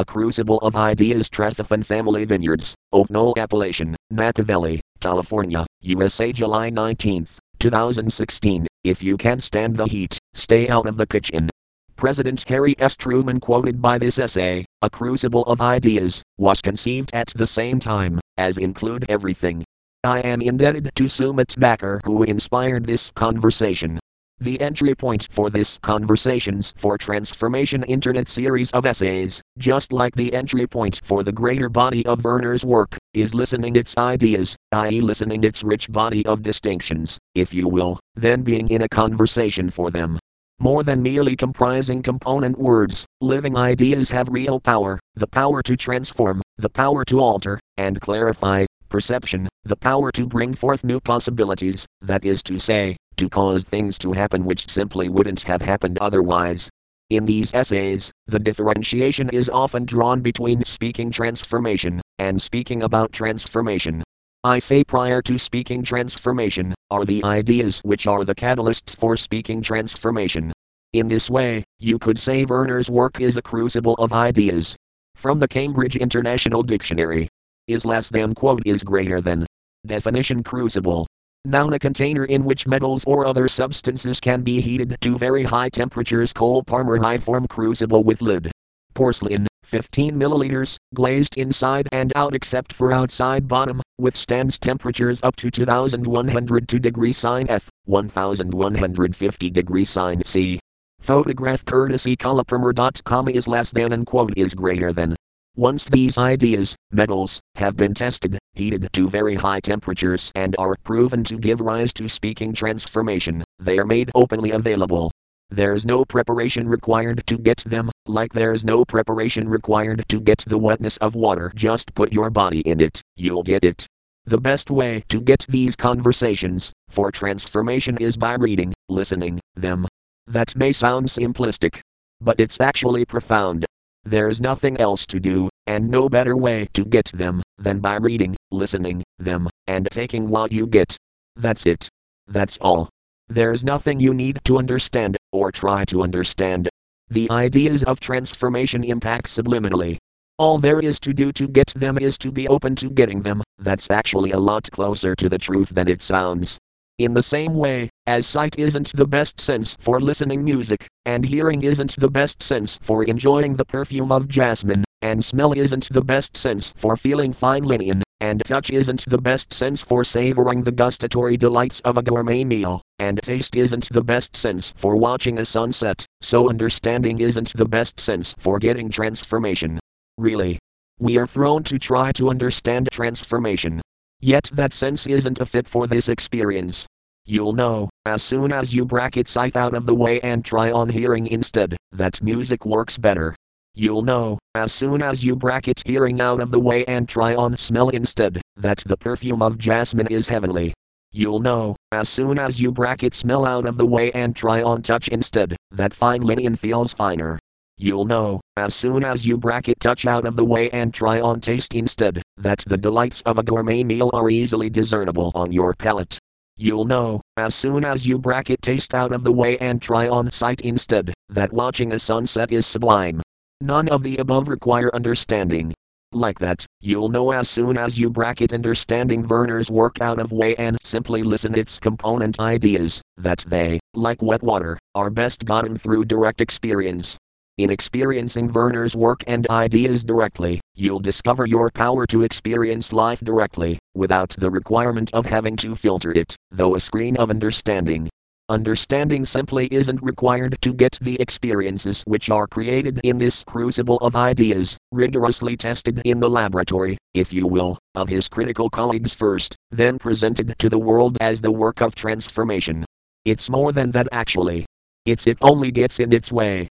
A Crucible of Ideas Trefethen Family Vineyards, Oak Knoll Appellation, Valley, California, USA July 19, 2016. If you can't stand the heat, stay out of the kitchen. President Harry S. Truman quoted by this essay, A Crucible of Ideas, was conceived at the same time, as include everything. I am indebted to Sumit Backer who inspired this conversation. The entry point for this Conversations for Transformation Internet series of essays, just like the entry point for the greater body of Werner's work, is listening its ideas, i.e., listening its rich body of distinctions, if you will, then being in a conversation for them. More than merely comprising component words, living ideas have real power, the power to transform, the power to alter and clarify, perception, the power to bring forth new possibilities, that is to say, to cause things to happen which simply wouldn't have happened otherwise. In these essays, the differentiation is often drawn between speaking transformation and speaking about transformation. I say prior to speaking transformation are the ideas which are the catalysts for speaking transformation. In this way, you could say Werner's work is a crucible of ideas. From the Cambridge International Dictionary. Is less than quote is greater than. Definition Crucible Noun a container in which metals or other substances can be heated to very high temperatures. Cole Parmer high form crucible with lid. Porcelain, 15 milliliters, glazed inside and out except for outside bottom, withstands temperatures up to 2102 degrees sign F, 1150 degrees sign C. Photograph courtesy coleparmer.com is less than and quote is greater than. Once these ideas, metals, have been tested, heated to very high temperatures and are proven to give rise to speaking transformation, they are made openly available. There's no preparation required to get them, like there's no preparation required to get the wetness of water. Just put your body in it, you'll get it. The best way to get these conversations for transformation is by reading, listening, them. That may sound simplistic, but it's actually profound. There's nothing else to do, and no better way to get them than by reading, listening, them, and taking what you get. That's it. That's all. There's nothing you need to understand, or try to understand. The ideas of transformation impact subliminally. All there is to do to get them is to be open to getting them, that's actually a lot closer to the truth than it sounds. In the same way, as sight isn't the best sense for listening music, and hearing isn't the best sense for enjoying the perfume of jasmine, and smell isn't the best sense for feeling fine linen, and touch isn't the best sense for savoring the gustatory delights of a gourmet meal, and taste isn't the best sense for watching a sunset, so understanding isn't the best sense for getting transformation. Really. We are thrown to try to understand transformation, Yet that sense isn't a fit for this experience. You'll know, as soon as you bracket sight out of the way and try on hearing instead, that music works better. You'll know, as soon as you bracket hearing out of the way and try on smell instead, that the perfume of jasmine is heavenly. You'll know, as soon as you bracket smell out of the way and try on touch instead, that fine linen feels finer. You'll know, as soon as you bracket touch out of the way and try on taste instead, that the delights of a gourmet meal are easily discernible on your palate. You'll know, as soon as you bracket taste out of the way and try on sight instead, that watching a sunset is sublime. None of the above require understanding. Like that, you'll know as soon as you bracket understanding Werner's work out of way and simply listen its component ideas, that they, like wet water, are best gotten through direct experience. In experiencing Werner's work and ideas directly, you'll discover your power to experience life directly, without the requirement of having to filter it, though a screen of understanding. Understanding simply isn't required to get the experiences which are created in this crucible of ideas, rigorously tested in the laboratory, if you will, of his critical colleagues first, then presented to the world as the work of transformation. It's more than that actually. It's it only gets in its way,